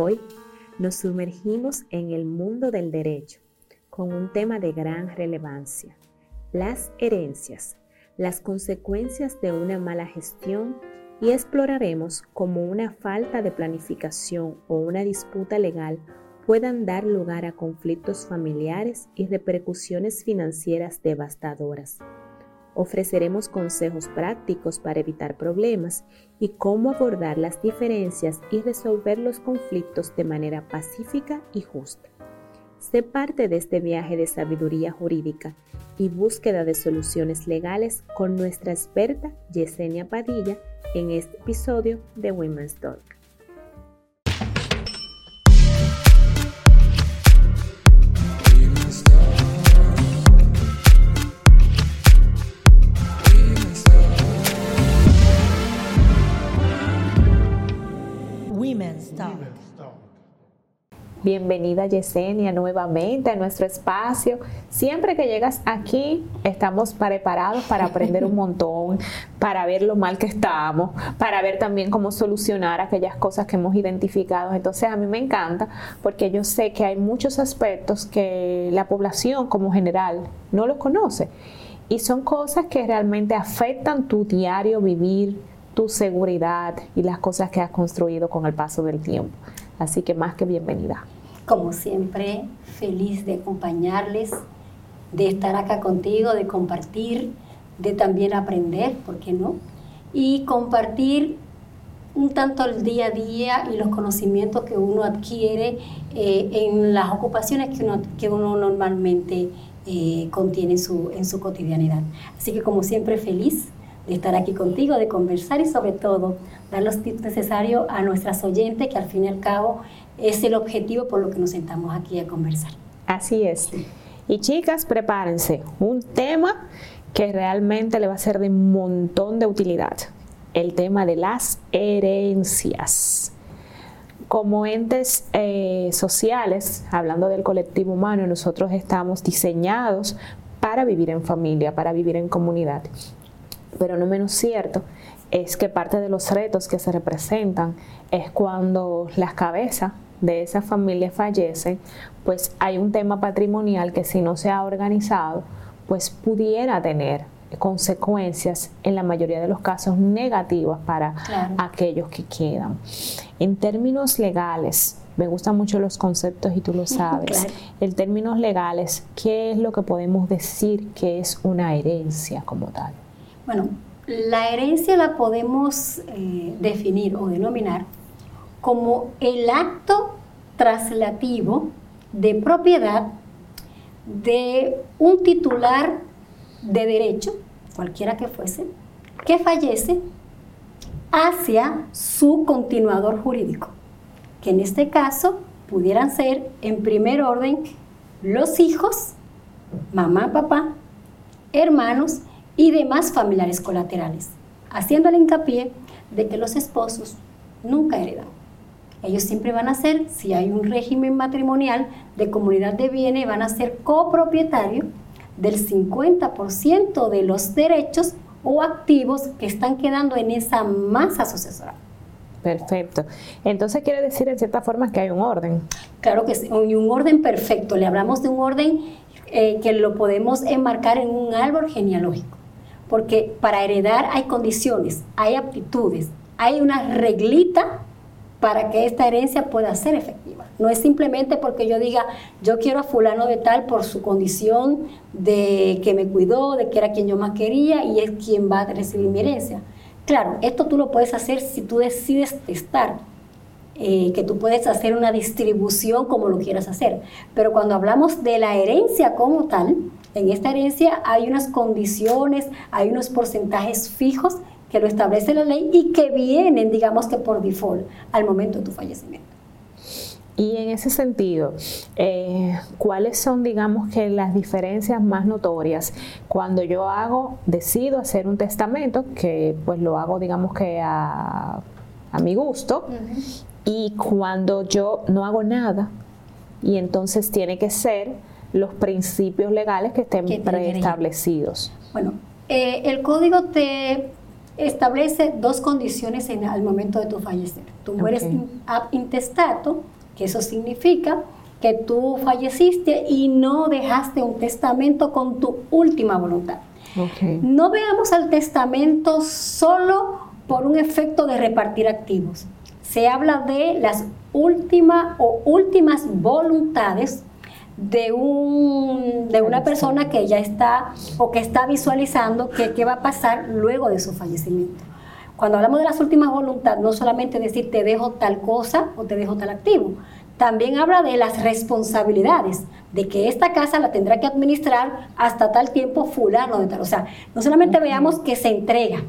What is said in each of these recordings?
Hoy nos sumergimos en el mundo del derecho con un tema de gran relevancia, las herencias, las consecuencias de una mala gestión y exploraremos cómo una falta de planificación o una disputa legal puedan dar lugar a conflictos familiares y repercusiones financieras devastadoras. Ofreceremos consejos prácticos para evitar problemas y cómo abordar las diferencias y resolver los conflictos de manera pacífica y justa. Sé parte de este viaje de sabiduría jurídica y búsqueda de soluciones legales con nuestra experta Yesenia Padilla en este episodio de Women's Talk. Bienvenida Yesenia nuevamente a nuestro espacio. Siempre que llegas aquí estamos preparados para aprender un montón, para ver lo mal que estamos, para ver también cómo solucionar aquellas cosas que hemos identificado. Entonces a mí me encanta porque yo sé que hay muchos aspectos que la población como general no los conoce y son cosas que realmente afectan tu diario vivir, tu seguridad y las cosas que has construido con el paso del tiempo. Así que más que bienvenida. Como siempre, feliz de acompañarles, de estar acá contigo, de compartir, de también aprender, ¿por qué no? Y compartir un tanto el día a día y los conocimientos que uno adquiere eh, en las ocupaciones que uno, que uno normalmente eh, contiene en su, en su cotidianidad. Así que como siempre feliz de estar aquí contigo, de conversar y sobre todo dar los tips necesarios a nuestras oyentes que al fin y al cabo es el objetivo por lo que nos sentamos aquí a conversar. Así es. Y chicas, prepárense, un tema que realmente le va a ser de un montón de utilidad, el tema de las herencias. Como entes eh, sociales, hablando del colectivo humano, nosotros estamos diseñados para vivir en familia, para vivir en comunidad. Pero no menos cierto es que parte de los retos que se representan es cuando las cabezas de esa familia fallece, pues hay un tema patrimonial que si no se ha organizado, pues pudiera tener consecuencias en la mayoría de los casos negativas para aquellos que quedan. En términos legales, me gustan mucho los conceptos y tú lo sabes. En términos legales, ¿qué es lo que podemos decir que es una herencia como tal? Bueno, la herencia la podemos eh, definir o denominar como el acto traslativo de propiedad de un titular de derecho, cualquiera que fuese, que fallece hacia su continuador jurídico, que en este caso pudieran ser en primer orden los hijos, mamá, papá, hermanos y demás familiares colaterales, haciendo el hincapié de que los esposos nunca heredan. Ellos siempre van a ser, si hay un régimen matrimonial de comunidad de bienes, van a ser copropietarios del 50% de los derechos o activos que están quedando en esa masa sucesoral. Perfecto. Entonces quiere decir en cierta forma que hay un orden. Claro que sí, un orden perfecto. Le hablamos de un orden eh, que lo podemos enmarcar en un árbol genealógico. Porque para heredar hay condiciones, hay aptitudes, hay una reglita para que esta herencia pueda ser efectiva. No es simplemente porque yo diga, yo quiero a fulano de tal por su condición de que me cuidó, de que era quien yo más quería y es quien va a recibir mi herencia. Claro, esto tú lo puedes hacer si tú decides testar, eh, que tú puedes hacer una distribución como lo quieras hacer. Pero cuando hablamos de la herencia como tal, en esta herencia hay unas condiciones, hay unos porcentajes fijos que lo establece la ley y que vienen, digamos que por default, al momento de tu fallecimiento. Y en ese sentido, eh, ¿cuáles son, digamos, que las diferencias más notorias cuando yo hago, decido hacer un testamento, que pues lo hago, digamos que a, mi gusto, y cuando yo no hago nada, y entonces tiene que ser los principios legales que estén preestablecidos? Bueno, eh, el código te establece dos condiciones en, al momento de tu fallecer. Tú mueres intestato, que eso significa que tú falleciste y no dejaste un testamento con tu última voluntad. No veamos al testamento solo por un efecto de repartir activos. Se habla de las últimas o últimas voluntades de, un, de una persona que ya está o que está visualizando qué va a pasar luego de su fallecimiento. Cuando hablamos de las últimas voluntades, no solamente decir te dejo tal cosa o te dejo tal activo, también habla de las responsabilidades, de que esta casa la tendrá que administrar hasta tal tiempo fulano de tal. O sea, no solamente veamos que se entrega,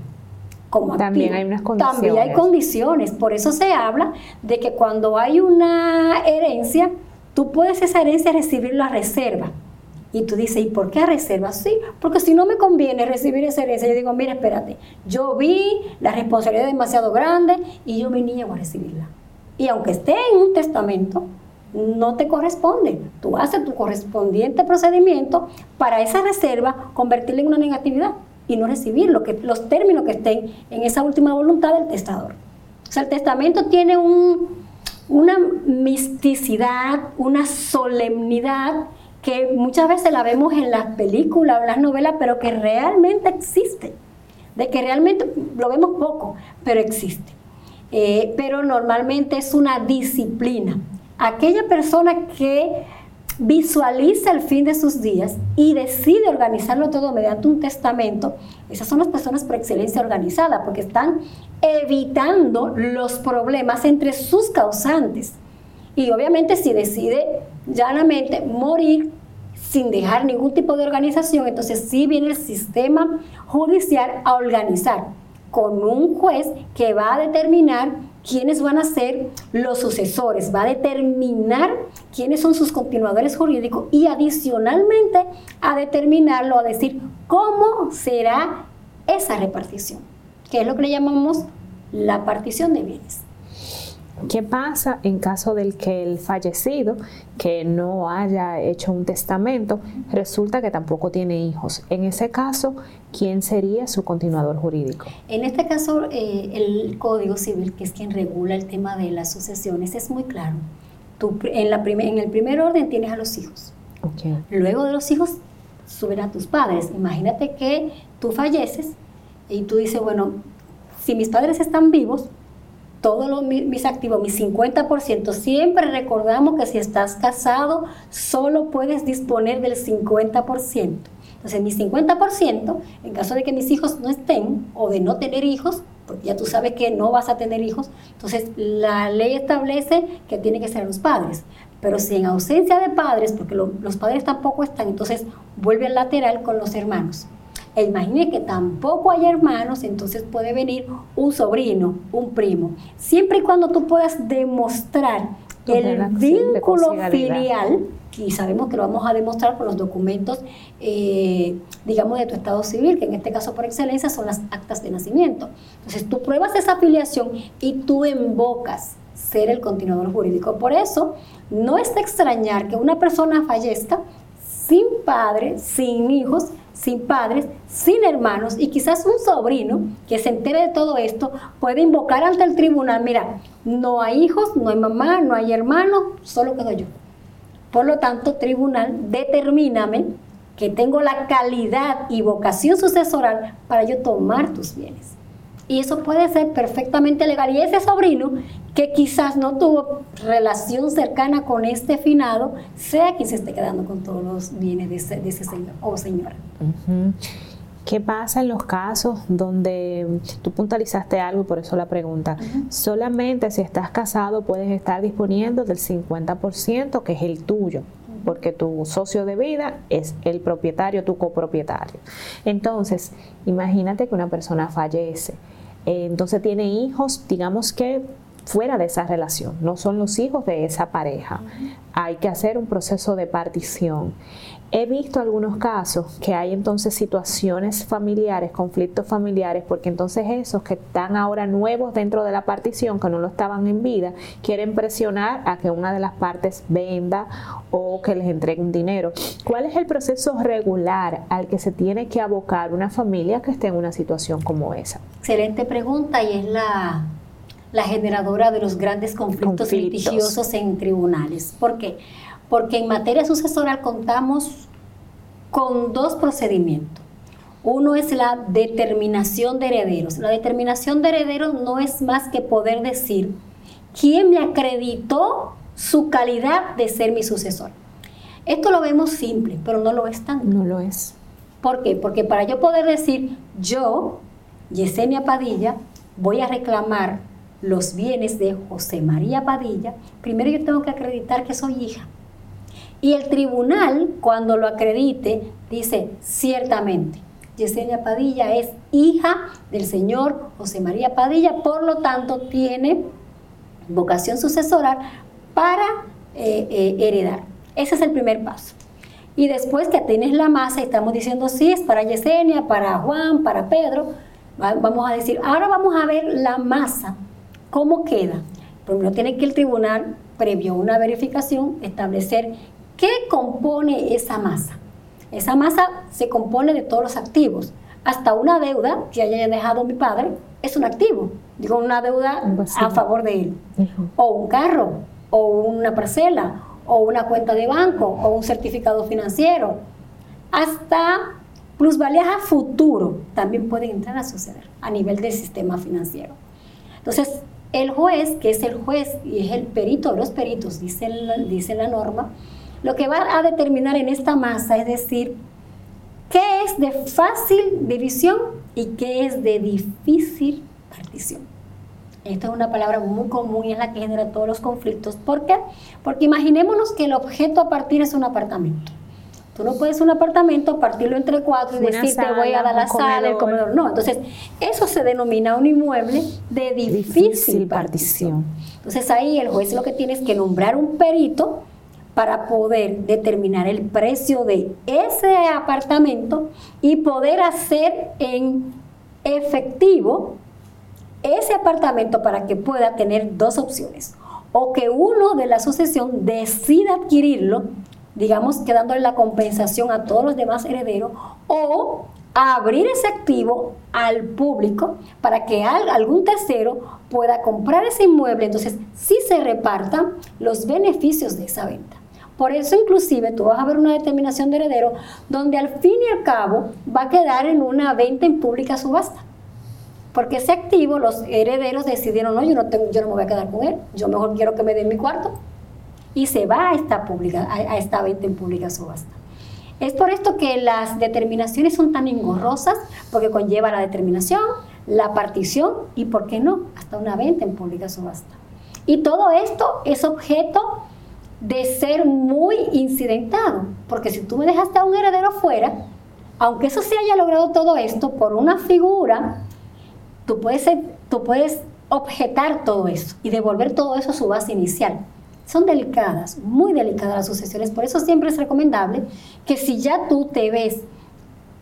como también hay unas condiciones. También hay condiciones. Por eso se habla de que cuando hay una herencia, tú puedes esa herencia recibirla a reserva. Y tú dices, ¿y por qué a reserva? Sí, porque si no me conviene recibir esa herencia, yo digo, mira, espérate, yo vi la responsabilidad demasiado grande y yo me niego a recibirla. Y aunque esté en un testamento, no te corresponde. Tú haces tu correspondiente procedimiento para esa reserva convertirla en una negatividad y no recibir lo que, los términos que estén en esa última voluntad del testador. O sea, el testamento tiene una misticidad, una solemnidad que muchas veces la vemos en las películas o en las novelas, pero que realmente existe. De que realmente lo vemos poco, pero existe. Eh, pero normalmente es una disciplina. Aquella persona que visualiza el fin de sus días y decide organizarlo todo mediante un testamento, esas son las personas por excelencia organizadas, porque están evitando los problemas entre sus causantes. Y obviamente si decide llanamente morir sin dejar ningún tipo de organización, entonces sí viene el sistema judicial a organizar con un juez que va a determinar quiénes van a ser los sucesores, va a determinar quiénes son sus continuadores jurídicos y adicionalmente a determinarlo, a decir cómo será esa repartición, que es lo que le llamamos la partición de bienes. ¿Qué pasa en caso del que el fallecido, que no haya hecho un testamento, resulta que tampoco tiene hijos? En ese caso, ¿quién sería su continuador jurídico? En este caso, eh, el Código Civil, que es quien regula el tema de las sucesiones, es muy claro. en, la en el primer orden tienes a los hijos. Luego de los hijos suben a tus padres. Imagínate que tú falleces y tú dices, bueno, si mis padres están vivos, todos mis activos, mi 50%, siempre recordamos que si estás casado, solo puedes disponer del 50%. Entonces, mi 50%, en caso de que mis hijos no estén o de no tener hijos, porque ya tú sabes que no vas a tener hijos, entonces la ley establece que tiene que ser los padres. Pero si en ausencia de padres, porque los padres tampoco están, entonces vuelve al lateral con los hermanos. Imagine que tampoco hay hermanos, entonces puede venir un sobrino, un primo. Siempre y cuando tú puedas demostrar el vínculo filial, y sabemos que lo vamos a demostrar con los documentos, eh, digamos, de tu estado civil, que en este caso por excelencia son las actas de nacimiento. Entonces tú pruebas esa afiliación y tú invocas ser el continuador jurídico. Por eso, no es de extrañar que una persona fallezca sin padre, sin hijos, sin padres, sin hermanos y quizás un sobrino que se entere de todo esto puede invocar ante el tribunal, mira, no hay hijos, no hay mamá, no hay hermanos, solo quedo yo. Por lo tanto, tribunal, determíname que tengo la calidad y vocación sucesoral para yo tomar tus bienes. Y eso puede ser perfectamente legal. Y ese sobrino que quizás no tuvo relación cercana con este finado, sea quien se esté quedando con todos los bienes de ese, señor o señora. ¿Qué pasa en los casos donde tú puntualizaste algo, por eso la pregunta? Solamente si estás casado puedes estar disponiendo del 50% que es el tuyo, porque tu socio de vida es el propietario, tu copropietario. Entonces, imagínate que una persona fallece, eh, entonces tiene hijos, digamos que fuera de esa relación, no son los hijos de esa pareja. Hay que hacer un proceso de partición. He visto algunos casos que hay entonces situaciones familiares, conflictos familiares, porque entonces esos que están ahora nuevos dentro de la partición, que no lo estaban en vida, quieren presionar a que una de las partes venda o que les entregue un dinero. ¿Cuál es el proceso regular al que se tiene que abocar una familia que esté en una situación como esa? Excelente pregunta y es la, la generadora de los grandes conflictos, litigiosos en tribunales. ¿Por qué? porque en materia sucesoral contamos con dos procedimientos. Uno es la determinación de herederos. La determinación de herederos no es más que poder decir quién me acreditó su calidad de ser mi sucesor. Esto lo vemos simple, pero no lo es tanto. No lo es. ¿Por qué? Porque para yo poder decir, yo, Yesenia Padilla, voy a reclamar los bienes de José María Padilla, primero yo tengo que acreditar que soy hija. Y el tribunal, cuando lo acredite, dice ciertamente, Yesenia Padilla es hija del señor José María Padilla, por lo tanto tiene vocación sucesoral para eh, eh, heredar. Ese es el primer paso. Y después que tienes la masa, estamos diciendo sí, es para Yesenia, para Juan, para Pedro, vamos a decir, ahora vamos a ver la masa, cómo queda. Primero tiene que el tribunal, previo una verificación, establecer ¿Qué compone esa masa? Esa masa se compone de todos los activos. Hasta una deuda que haya dejado mi padre es un activo. Digo, una deuda a favor de él. O un carro, o una parcela, o una cuenta de banco, o un certificado financiero. Hasta plusvalías a futuro también pueden entrar a suceder a nivel del sistema financiero. Entonces, el juez, que es el juez y es el perito de los peritos, dice, dice la norma, lo que va a determinar en esta masa es decir, qué es de fácil división y qué es de difícil partición. Esta es una palabra muy común y es la que genera todos los conflictos. ¿Por qué? Porque imaginémonos que el objeto a partir es un apartamento. Tú no puedes un apartamento partirlo entre cuatro y decir te voy a dar la sala, el comedor. No, entonces eso se denomina un inmueble de difícil, partición. Entonces ahí el juez lo que tiene es que nombrar un perito para poder determinar el precio de ese apartamento y poder hacer en efectivo ese apartamento para que pueda tener dos opciones. O que uno de la sucesión decida adquirirlo, digamos que dándole la compensación a todos los demás herederos, o abrir ese activo al público para que algún tercero pueda comprar ese inmueble, entonces sí se repartan los beneficios de esa venta. Por eso inclusive tú vas a ver una determinación de heredero donde al fin y al cabo va a quedar en una venta en pública subasta. Porque ese activo los herederos decidieron, no, yo no, tengo, yo no me voy a quedar con él, yo mejor quiero que me den mi cuarto. Y se va a esta, pública, a, esta venta en pública subasta. Es por esto que las determinaciones son tan engorrosas, porque conlleva la determinación, la partición y, ¿por qué no?, hasta una venta en pública subasta. Y todo esto es objeto de ser muy incidentado, porque si tú me dejaste a un heredero fuera, aunque eso se haya logrado todo esto por una figura, tú puedes, tú puedes objetar todo eso y devolver todo eso a su base inicial. Son delicadas, muy delicadas las sucesiones, por eso siempre es recomendable que si ya tú te ves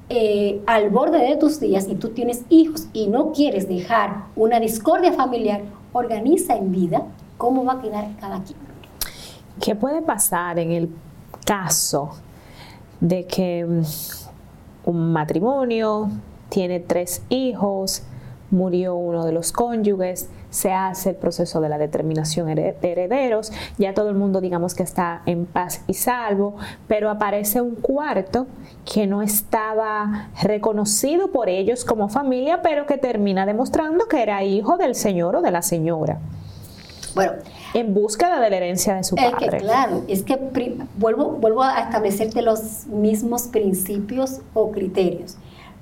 eh, al borde de tus días y tú tienes hijos y no quieres dejar una discordia familiar, organiza en vida cómo va a quedar cada quien. ¿Qué puede pasar en el caso de que un matrimonio tiene tres hijos, murió uno de los cónyuges, se hace el proceso de la determinación de herederos, ya todo el mundo digamos que está en paz y salvo, pero aparece un cuarto que no estaba reconocido por ellos como familia, pero que termina demostrando que era hijo del señor o de la señora. Bueno, en búsqueda de la herencia de su padre. claro, es que vuelvo, vuelvo a establecerte los mismos principios o criterios.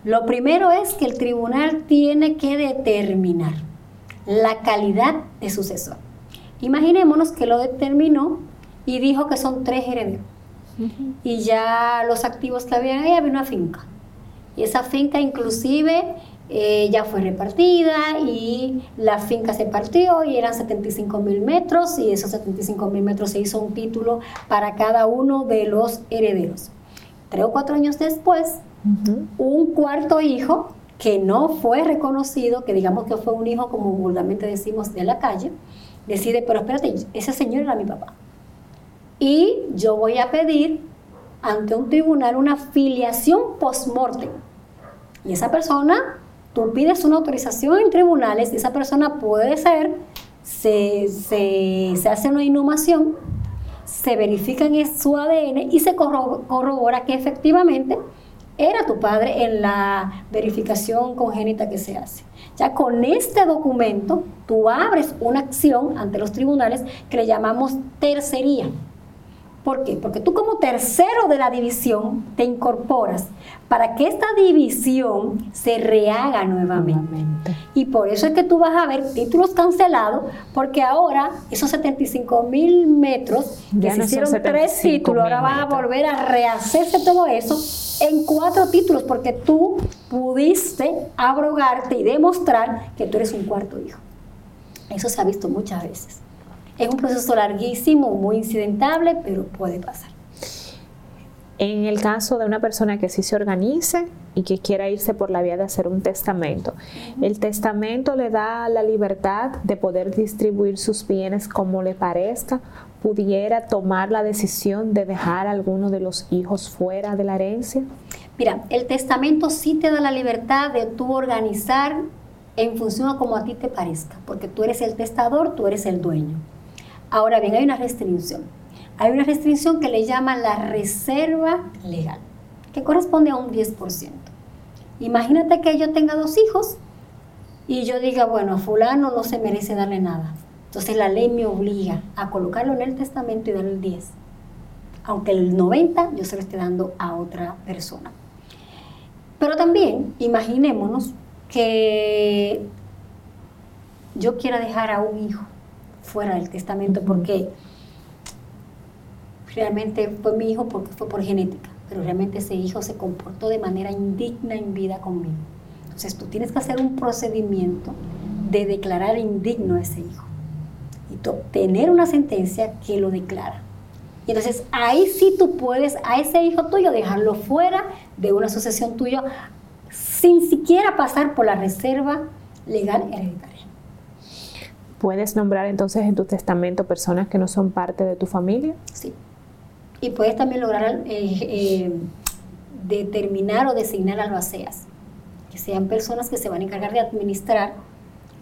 Lo primero es que el tribunal tiene que determinar la calidad de sucesor. Imaginémonos que lo determinó y dijo que son tres herederos. Y ya los activos que había ahí había una finca. Y esa finca inclusive eh, ya fue repartida y la finca se partió y eran 75 mil metros y esos 75 mil metros se hizo un título para cada uno de los herederos. Tres o cuatro años después, un cuarto hijo que no fue reconocido, que digamos que fue un hijo, como vulgarmente decimos, de la calle, decide, pero espérate, ese señor era mi papá. Y yo voy a pedir ante un tribunal una filiación post-mortem. Y esa persona tú pides una autorización en tribunales esa persona puede ser, se, hace una inhumación, se verifica en su ADN y se corrobora que efectivamente era tu padre en la verificación congénita que se hace. Ya con este documento tú abres una acción ante los tribunales que le llamamos tercería. ¿Por qué? Porque tú como tercero de la división te incorporas para que esta división se rehaga nuevamente. Y por eso es que tú vas a ver títulos cancelados, porque ahora esos 75 mil metros, que se hicieron tres títulos, ahora van a volver a rehacerse todo eso en cuatro títulos, porque tú pudiste abrogarte y demostrar que tú eres un cuarto hijo. Eso se ha visto muchas veces. Es un proceso larguísimo, muy incidentable, pero puede pasar. En el caso de una persona que sí se organice y que quiera irse por la vía de hacer un testamento, el testamento le da la libertad de poder distribuir sus bienes como le parezca, pudiera tomar la decisión de dejar a alguno de los hijos fuera de la herencia. Mira, el testamento sí te da la libertad de tú organizar en función a como a ti te parezca, porque tú eres el testador, tú eres el dueño. Ahora bien, hay una restricción. Hay una restricción que le llaman la reserva legal, que corresponde a un 10%. Imagínate que yo tenga dos hijos y yo diga, bueno, a fulano no se merece darle nada. Entonces la ley me obliga a colocarlo en el testamento y darle el 10. Aunque el 90 yo se lo esté dando a otra persona. Pero también imaginémonos que yo quiera dejar a un hijo fuera del testamento porque realmente fue mi hijo porque fue por genética, pero realmente ese hijo se comportó de manera indigna en vida conmigo. Entonces tú tienes que hacer un procedimiento de declarar indigno a ese hijo y tener una sentencia que lo declara. Y entonces ahí sí tú puedes a ese hijo tuyo dejarlo fuera de una sucesión tuya sin siquiera pasar por la reserva legal hereditaria. ¿Puedes nombrar entonces en tu testamento personas que no son parte de tu familia? Sí. Y puedes también lograr eh, eh, determinar o designar albaceas, que sean personas que se van a encargar de administrar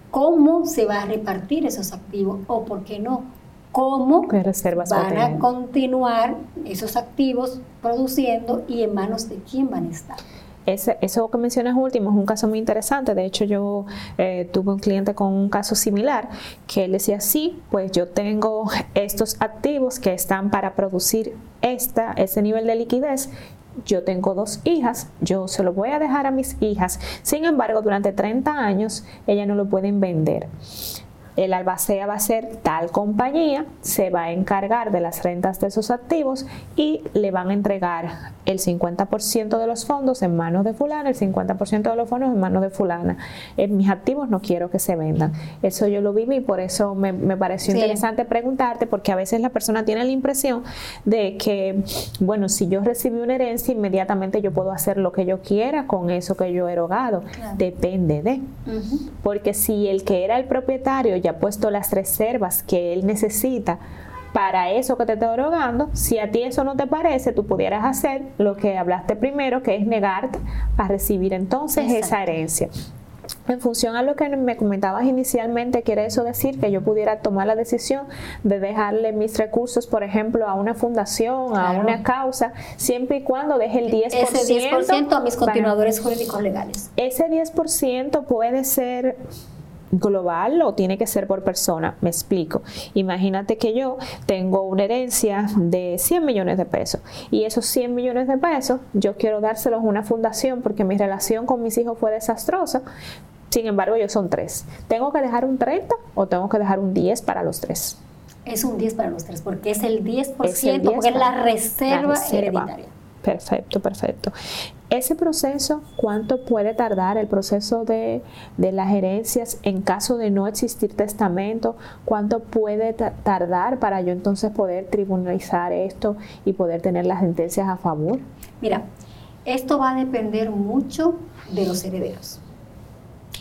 cómo se va a repartir esos activos o, por qué no, cómo reservas van a continuar esos activos produciendo y en manos de quién van a estar eso que mencionas último es un caso muy interesante. De hecho, yo eh, tuve un cliente con un caso similar que él decía, sí, pues yo tengo estos activos que están para producir esta, ese nivel de liquidez yo tengo dos hijas, yo se lo voy a dejar a mis hijas. Sin embargo, durante 30 años, ellas no lo pueden vender el albacea va a ser tal compañía, se va a encargar de las rentas de esos activos y le van a entregar el 50% de los fondos en manos de fulana, el 50% de los fondos en manos de fulana. En mis activos no quiero que se vendan. Eso yo lo viví y por eso me, pareció interesante preguntarte porque a veces la persona tiene la impresión de que, bueno, si yo recibí una herencia, inmediatamente yo puedo hacer lo que yo quiera con eso que yo he erogado. Depende de. Porque si el que era el propietario ya ha puesto las reservas que él necesita para eso que te está drogando, si a ti eso no te parece, tú pudieras hacer lo que hablaste primero, que es negarte a recibir entonces esa herencia. En función a lo que me comentabas inicialmente, quiere eso decir que yo pudiera tomar la decisión de dejarle mis recursos, por ejemplo, a una fundación, a una causa, siempre y cuando deje el 10%. Ese 10% a mis continuadores jurídicos legales. Ese 10% puede ser global o tiene que ser por persona? Me explico. Imagínate que yo tengo una herencia de 100 millones de pesos y esos 100 millones de pesos yo quiero dárselos a una fundación porque mi relación con mis hijos fue desastrosa. Sin embargo, ellos son tres. ¿Tengo que dejar un 30 o tengo que dejar un 10 para los tres? Es un 10 para los tres porque es el 10%, porque es la reserva, hereditaria. Perfecto, perfecto. Ese proceso, ¿cuánto puede tardar el proceso de, las herencias en caso de no existir testamento? ¿Cuánto puede tardar para yo entonces poder tribunalizar esto y poder tener las sentencias a favor? Mira, esto va a depender mucho de los herederos.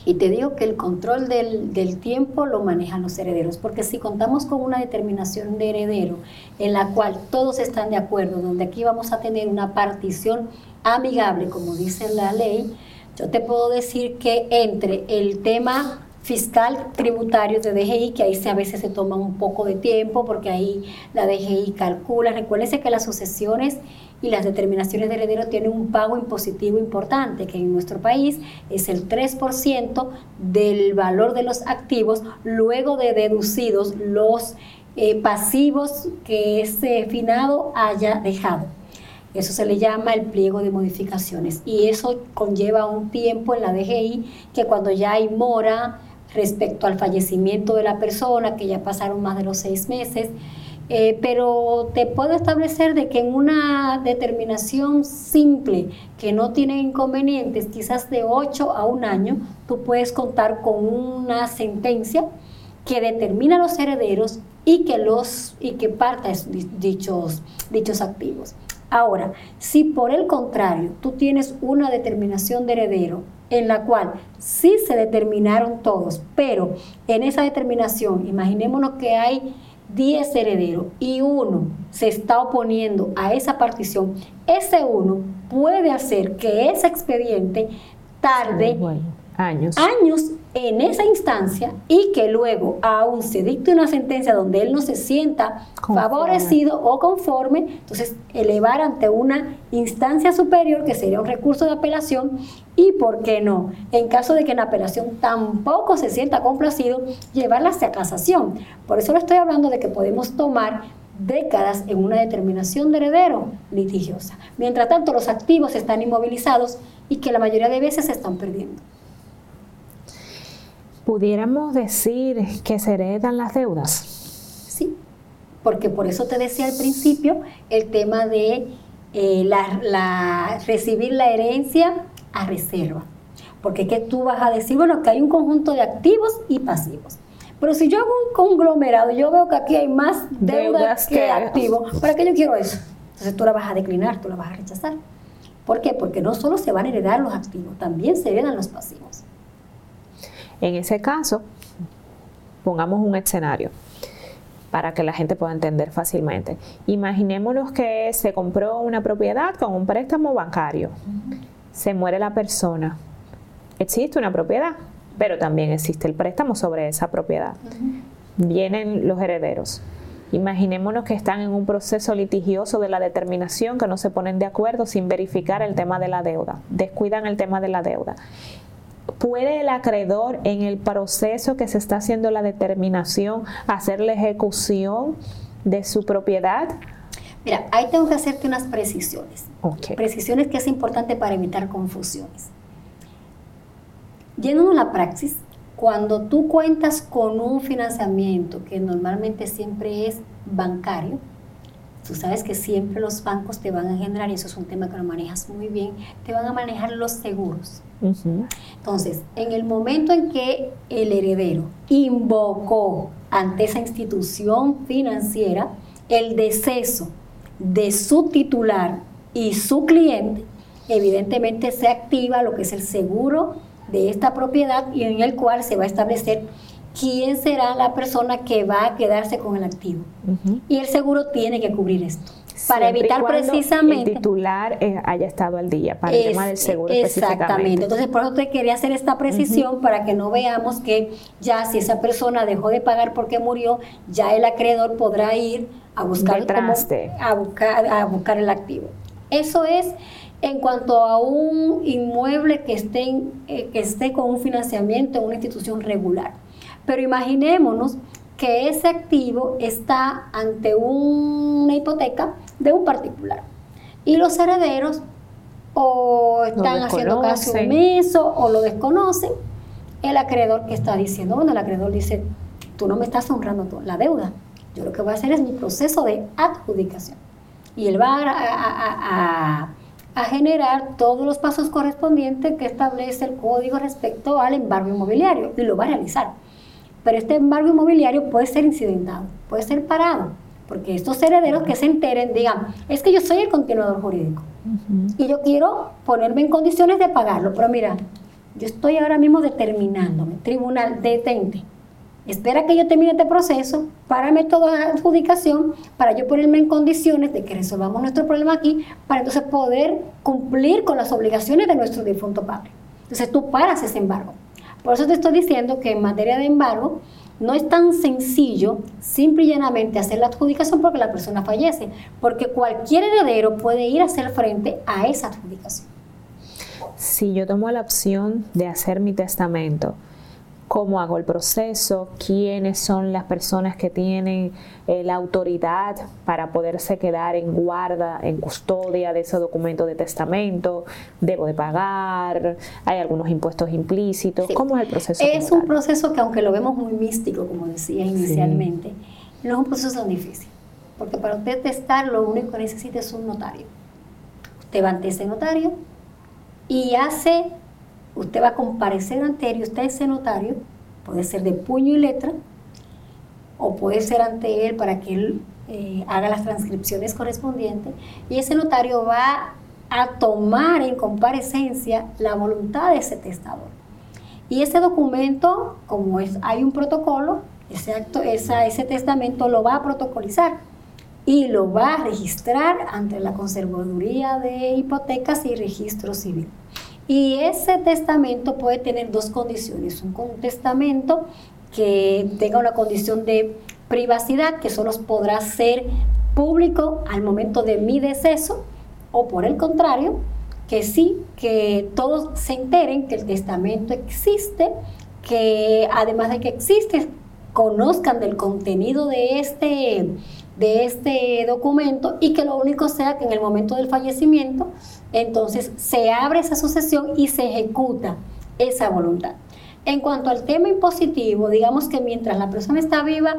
Y te digo que el control del, del, tiempo lo manejan los herederos, porque si contamos con una determinación de heredero en la cual todos están de acuerdo, donde aquí vamos a tener una partición amigable, como dice la ley, yo te puedo decir que entre el tema fiscal tributario de DGI, que ahí a veces se toma un poco de tiempo, porque ahí la DGI calcula, recuérdense que las sucesiones y las determinaciones de heredero tienen un pago impositivo importante, que en nuestro país es el 3% del valor de los activos, luego de deducidos los eh, pasivos que ese finado haya dejado. Eso se le llama el pliego de modificaciones y eso conlleva un tiempo en la DGI que cuando ya hay mora respecto al fallecimiento de la persona, que ya pasaron más de los seis meses, eh, pero te puedo establecer de que en una determinación simple que no tiene inconvenientes, quizás de 8 a un año, tú puedes contar con una sentencia que determina los herederos y que los y que parta dichos, dichos activos. Ahora, si por el contrario tú tienes una determinación de heredero en la cual sí se determinaron todos, pero en esa determinación, imaginémonos que hay 10 herederos y uno se está oponiendo a esa partición, ese uno puede hacer que ese expediente tarde años. años en esa instancia y que luego aún se dicte una sentencia donde él no se sienta favorecido o conforme, entonces elevar ante una instancia superior que sería un recurso de apelación y, ¿por qué no? En caso de que en apelación tampoco se sienta complacido, llevarla hacia casación. Por eso le estoy hablando de que podemos tomar décadas en una determinación de heredero litigiosa. Mientras tanto, los activos están inmovilizados y que la mayoría de veces se están perdiendo. ¿Pudiéramos decir que se heredan las deudas? Sí, porque por eso te decía al principio el tema de eh, la, recibir la herencia a reserva. Porque que tú vas a decir, bueno, que hay un conjunto de activos y pasivos. Pero si yo hago un conglomerado, yo veo que aquí hay más deudas, que, que activos, ¿para qué yo quiero eso? Entonces tú la vas a declinar, tú la vas a rechazar. ¿Por qué? Porque no solo se van a heredar los activos, también se heredan los pasivos. En ese caso, pongamos un escenario para que la gente pueda entender fácilmente. Imaginémonos que se compró una propiedad con un préstamo bancario. Se muere la persona. Existe una propiedad, pero también existe el préstamo sobre esa propiedad. Vienen los herederos. Imaginémonos que están en un proceso litigioso de la determinación, que no se ponen de acuerdo sin verificar el tema de la deuda, descuidan el tema de la deuda. ¿Puede el acreedor en el proceso que se está haciendo la determinación hacer la ejecución de su propiedad? Mira, ahí tengo que hacerte unas precisiones. Precisiones que es importante para evitar confusiones. Yendo a la praxis, cuando tú cuentas con un financiamiento que normalmente siempre es bancario, Tú sabes que siempre los bancos te van a generar, y eso es un tema que lo manejas muy bien, te van a manejar los seguros. Entonces, en el momento en que el heredero invocó ante esa institución financiera el deceso de su titular y su cliente, evidentemente se activa lo que es el seguro de esta propiedad y en el cual se va a establecer quién será la persona que va a quedarse con el activo. Y el seguro tiene que cubrir esto. para evitar precisamente. El titular eh, haya estado al día, para el tema del seguro Exactamente. Entonces, por eso te quería hacer esta precisión para que no veamos que ya si esa persona dejó de pagar porque murió, ya el acreedor podrá ir a buscar, a buscar, a buscar el activo. Eso es en cuanto a un inmueble que esté, eh, que esté con un financiamiento en una institución regular. Pero imaginémonos que ese activo está ante una hipoteca de un particular y los herederos o están haciendo caso omiso o lo desconocen. El acreedor que está diciendo, bueno, el acreedor dice, tú no me estás honrando la deuda. Yo lo que voy a hacer es mi proceso de adjudicación. y él va a, a, generar todos los pasos correspondientes que establece el código respecto al embargo inmobiliario y lo va a realizar. Pero este embargo inmobiliario puede ser incidentado, puede ser parado, porque estos herederos que se enteren digan, es que yo soy el continuador jurídico y yo quiero ponerme en condiciones de pagarlo, pero mira, yo estoy ahora mismo determinándome, tribunal, detente. Espera que yo termine este proceso, párame toda adjudicación para yo ponerme en condiciones de que resolvamos nuestro problema aquí, para entonces poder cumplir con las obligaciones de nuestro difunto padre. Entonces tú paras ese embargo. Por eso te estoy diciendo que en materia de embargo no es tan sencillo simple y llanamente hacer la adjudicación porque la persona fallece, porque cualquier heredero puede ir a hacer frente a esa adjudicación. Si yo tomo la opción de hacer mi testamento, cómo hago el proceso, quiénes son las personas que tienen eh, la autoridad para poderse quedar en guarda, en custodia de ese documento de testamento, debo de pagar, hay algunos impuestos implícitos, ¿cómo es el proceso? Es un proceso que aunque lo vemos muy místico, como decía inicialmente, no es un proceso tan difícil, porque para usted testar lo único que necesita es un notario. Usted va ante ese notario, y hace, usted va a comparecer ante él y usted ese notario, puede ser de puño y letra, o puede ser ante él para que él eh, haga las transcripciones correspondientes, y ese notario va a tomar en comparecencia la voluntad de ese testador. Y ese documento, como es, hay un protocolo, ese, acto, ese testamento lo va a protocolizar y lo va a registrar ante la Conservaduría de Hipotecas y Registro Civil. Y ese testamento puede tener dos condiciones. Un testamento que tenga una condición de privacidad, que solo podrá ser público al momento de mi deceso, o por el contrario, que sí, que todos se enteren que el testamento existe, que además de que existe, conozcan del contenido de este, de este documento y que lo único sea que en el momento del fallecimiento entonces se abre esa sucesión y se ejecuta esa voluntad. En cuanto al tema impositivo, digamos que mientras la persona está viva,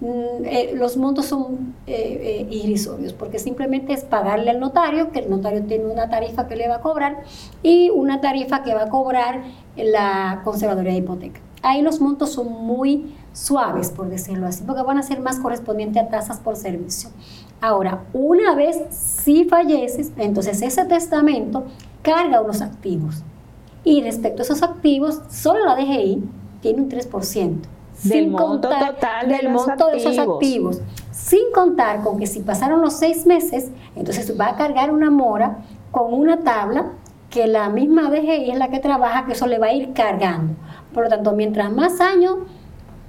mm, eh, los montos son eh, eh, irrisorios, porque simplemente es pagarle al notario, que el notario tiene una tarifa que le va a cobrar y una tarifa que va a cobrar la conservaduría de hipoteca. Ahí los montos son muy suaves, por decirlo así, porque van a ser más correspondientes a tasas por servicio. Ahora, una vez si falleces, entonces ese testamento carga unos activos. Y respecto a esos activos, solo la DGI tiene un 3%. Del monto total del monto de esos activos. Sin contar con que si pasaron los seis meses, entonces va a cargar una mora con una tabla que la misma DGI es la que trabaja, que eso le va a ir cargando. Por lo tanto, mientras más años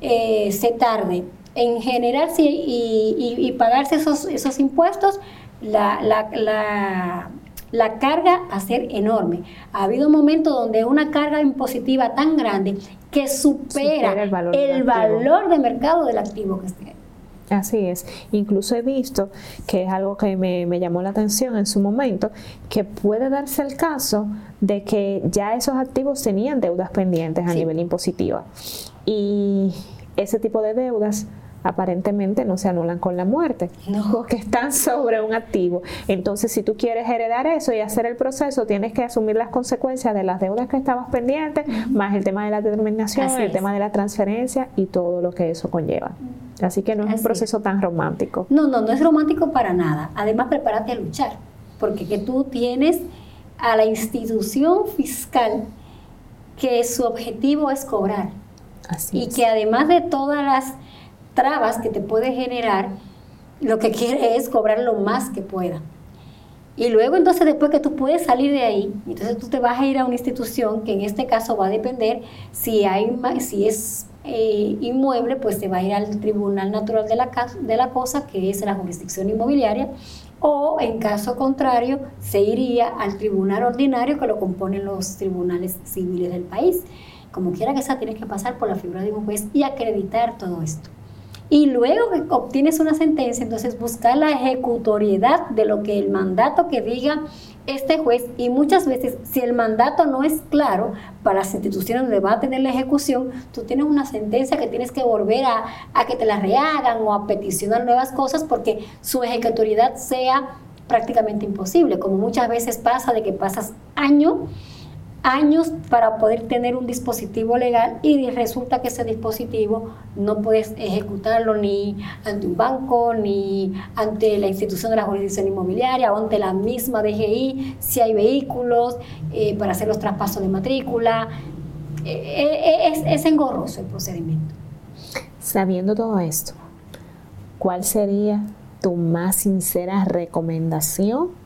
eh, se tarde en generarse y, pagarse esos, esos impuestos, la, la, la, carga va a ser enorme. Ha habido momentos donde una carga impositiva tan grande que supera, el, valor, de mercado del activo que esté. Así es. Incluso he visto, que es algo que me, llamó la atención en su momento, que puede darse el caso de que ya esos activos tenían deudas pendientes a nivel impositiva. Y ese tipo de deudas aparentemente no se anulan con la muerte, porque están sobre un activo. Entonces, si tú quieres heredar eso y hacer el proceso, tienes que asumir las consecuencias de las deudas que estabas pendientes, más el tema de la determinación, el tema de la transferencia y todo lo que eso conlleva. Así que no es un proceso tan romántico. No, no, no es romántico para nada. Además, prepárate a luchar, porque que tú tienes a la institución fiscal que su objetivo es cobrar. y que además de todas las trabas que te puede generar, lo que quiere es cobrar lo más que pueda. Y luego entonces después que tú puedes salir de ahí, entonces tú te vas a ir a una institución que en este caso va a depender si, hay, si es eh, inmueble, pues te va a ir al Tribunal Natural de la, de la Cosa, que es la jurisdicción inmobiliaria, o en caso contrario se iría al Tribunal Ordinario que lo componen los tribunales civiles del país. Como quiera que sea, tienes que pasar por la figura de un juez y acreditar todo esto. Y luego que obtienes una sentencia, entonces buscar la ejecutoriedad de lo que el mandato que diga este juez y muchas veces si el mandato no es claro para las instituciones donde va a tener la ejecución, tú tienes una sentencia que tienes que volver a, a que te la rehagan o a peticionar nuevas cosas porque su ejecutoriedad sea prácticamente imposible, como muchas veces pasa de que pasas año años para poder tener un dispositivo legal y resulta que ese dispositivo no puedes ejecutarlo ni ante un banco, ni ante la institución de la jurisdicción inmobiliaria o ante la misma DGI, si hay vehículos eh, para hacer los traspasos de matrícula. Eh, eh, es, es engorroso el procedimiento. Sabiendo todo esto, ¿cuál sería tu más sincera recomendación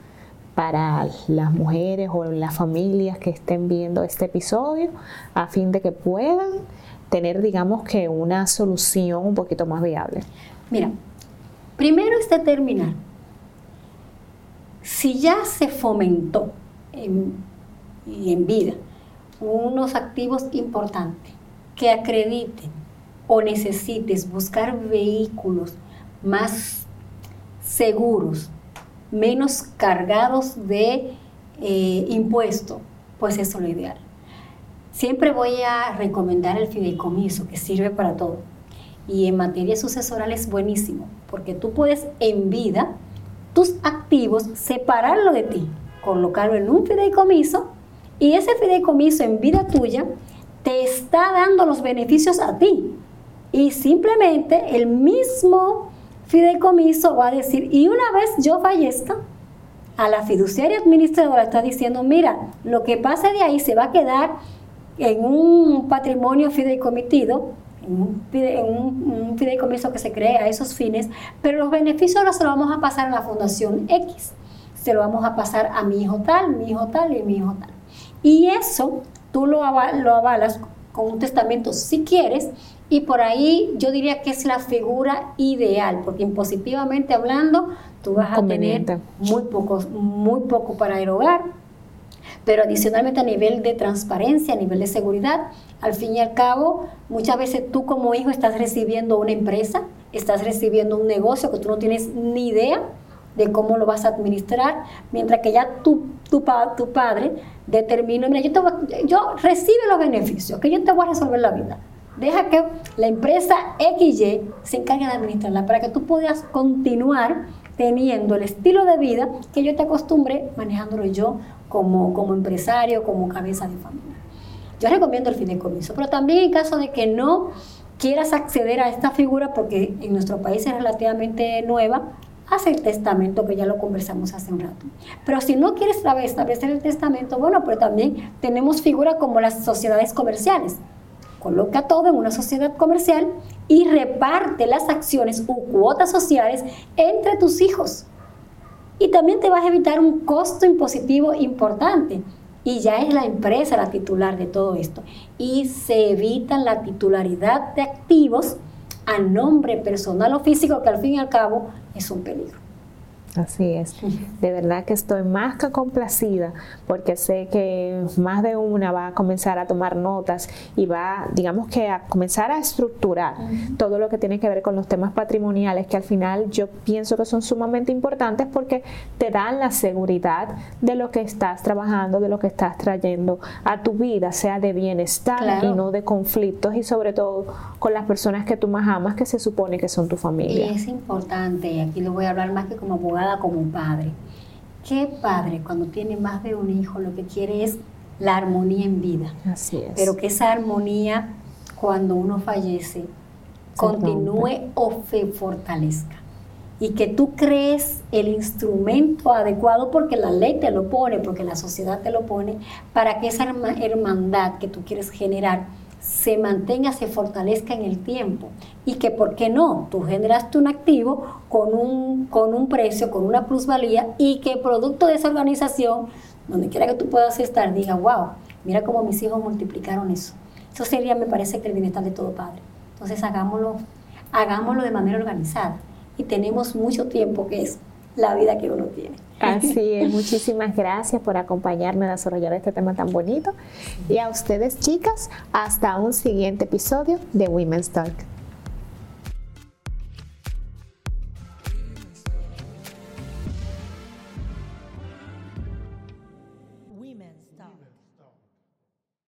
para las mujeres o las familias que estén viendo este episodio a fin de que puedan tener, digamos que, una solución un poquito más viable? Mira, primero es determinar si ya se fomentó en, en vida unos activos importantes que acrediten o necesites buscar vehículos más seguros menos cargados de eh, impuesto, pues eso es lo ideal. Siempre voy a recomendar el fideicomiso, que sirve para todo. Y en materia sucesoral es buenísimo, porque tú puedes en vida tus activos separarlo de ti, colocarlo en un fideicomiso y ese fideicomiso en vida tuya te está dando los beneficios a ti. Y simplemente el mismo fideicomiso va a decir, y una vez yo fallezca, a la fiduciaria administradora está diciendo, mira, lo que pase de ahí se va a quedar en un patrimonio fideicomitido, en un, fideicomiso que se cree a esos fines, pero los beneficios ahora se los vamos a pasar a la Fundación X, se lo vamos a pasar a mi hijo tal, mi hijo tal y mi hijo tal. Y eso tú lo, lo avalas con un testamento si quieres, y por ahí yo diría que es la figura ideal, porque impositivamente hablando, tú vas a tener muy poco, muy poco para erogar, pero adicionalmente a nivel de transparencia, a nivel de seguridad, al fin y al cabo, muchas veces tú como hijo estás recibiendo una empresa, estás recibiendo un negocio que tú no tienes ni idea de cómo lo vas a administrar, mientras que ya tu, tu, tu padre determina, mira, yo, te yo recibe los beneficios, que yo te voy a resolver la vida Deja que la empresa XY se encargue de administrarla para que tú puedas continuar teniendo el estilo de vida que yo te acostumbré manejándolo yo como, como empresario, como cabeza de familia. Yo recomiendo el fideicomiso, pero también en caso de que no quieras acceder a esta figura porque en nuestro país es relativamente nueva, haz el testamento, que ya lo conversamos hace un rato. Pero si no quieres establecer el testamento, bueno, pues también tenemos figuras como las sociedades comerciales coloca todo en una sociedad comercial y reparte las acciones u cuotas sociales entre tus hijos. Y también te vas a evitar un costo impositivo importante. Y ya es la empresa la titular de todo esto. Y se evita la titularidad de activos a nombre personal o físico, que al fin y al cabo es un peligro. Así es. De verdad que estoy más que complacida porque sé que más de una va a comenzar a tomar notas y va, digamos que a comenzar a estructurar todo lo que tiene que ver con los temas patrimoniales que al final yo pienso que son sumamente importantes porque te dan la seguridad de lo que estás trabajando, de lo que estás trayendo a tu vida, sea de bienestar y no de conflictos y sobre todo con las personas que tú más amas que se supone que son tu familia. Y es importante, y aquí lo voy a hablar más que como abogada, como un padre. ¿Qué padre cuando tiene más de un hijo lo que quiere es la armonía en vida? Así es. Pero que esa armonía cuando uno fallece continúe o se fortalezca. Y que tú crees el instrumento adecuado porque la ley te lo pone, porque la sociedad te lo pone, para que esa hermandad que tú quieres generar se mantenga, se fortalezca en el tiempo y que, ¿por qué no? Tú generaste un activo con un, con un precio, con una plusvalía y que producto de esa organización, donde quiera que tú puedas estar, diga, wow, mira cómo mis hijos multiplicaron eso. Eso sería, me parece, que el bienestar de todo padre. Entonces hagámoslo, hagámoslo de manera organizada y tenemos mucho tiempo que es la vida que uno tiene. Así es, muchísimas gracias por acompañarme a desarrollar este tema tan bonito. Y a ustedes, chicas, hasta un siguiente episodio de Women's Talk.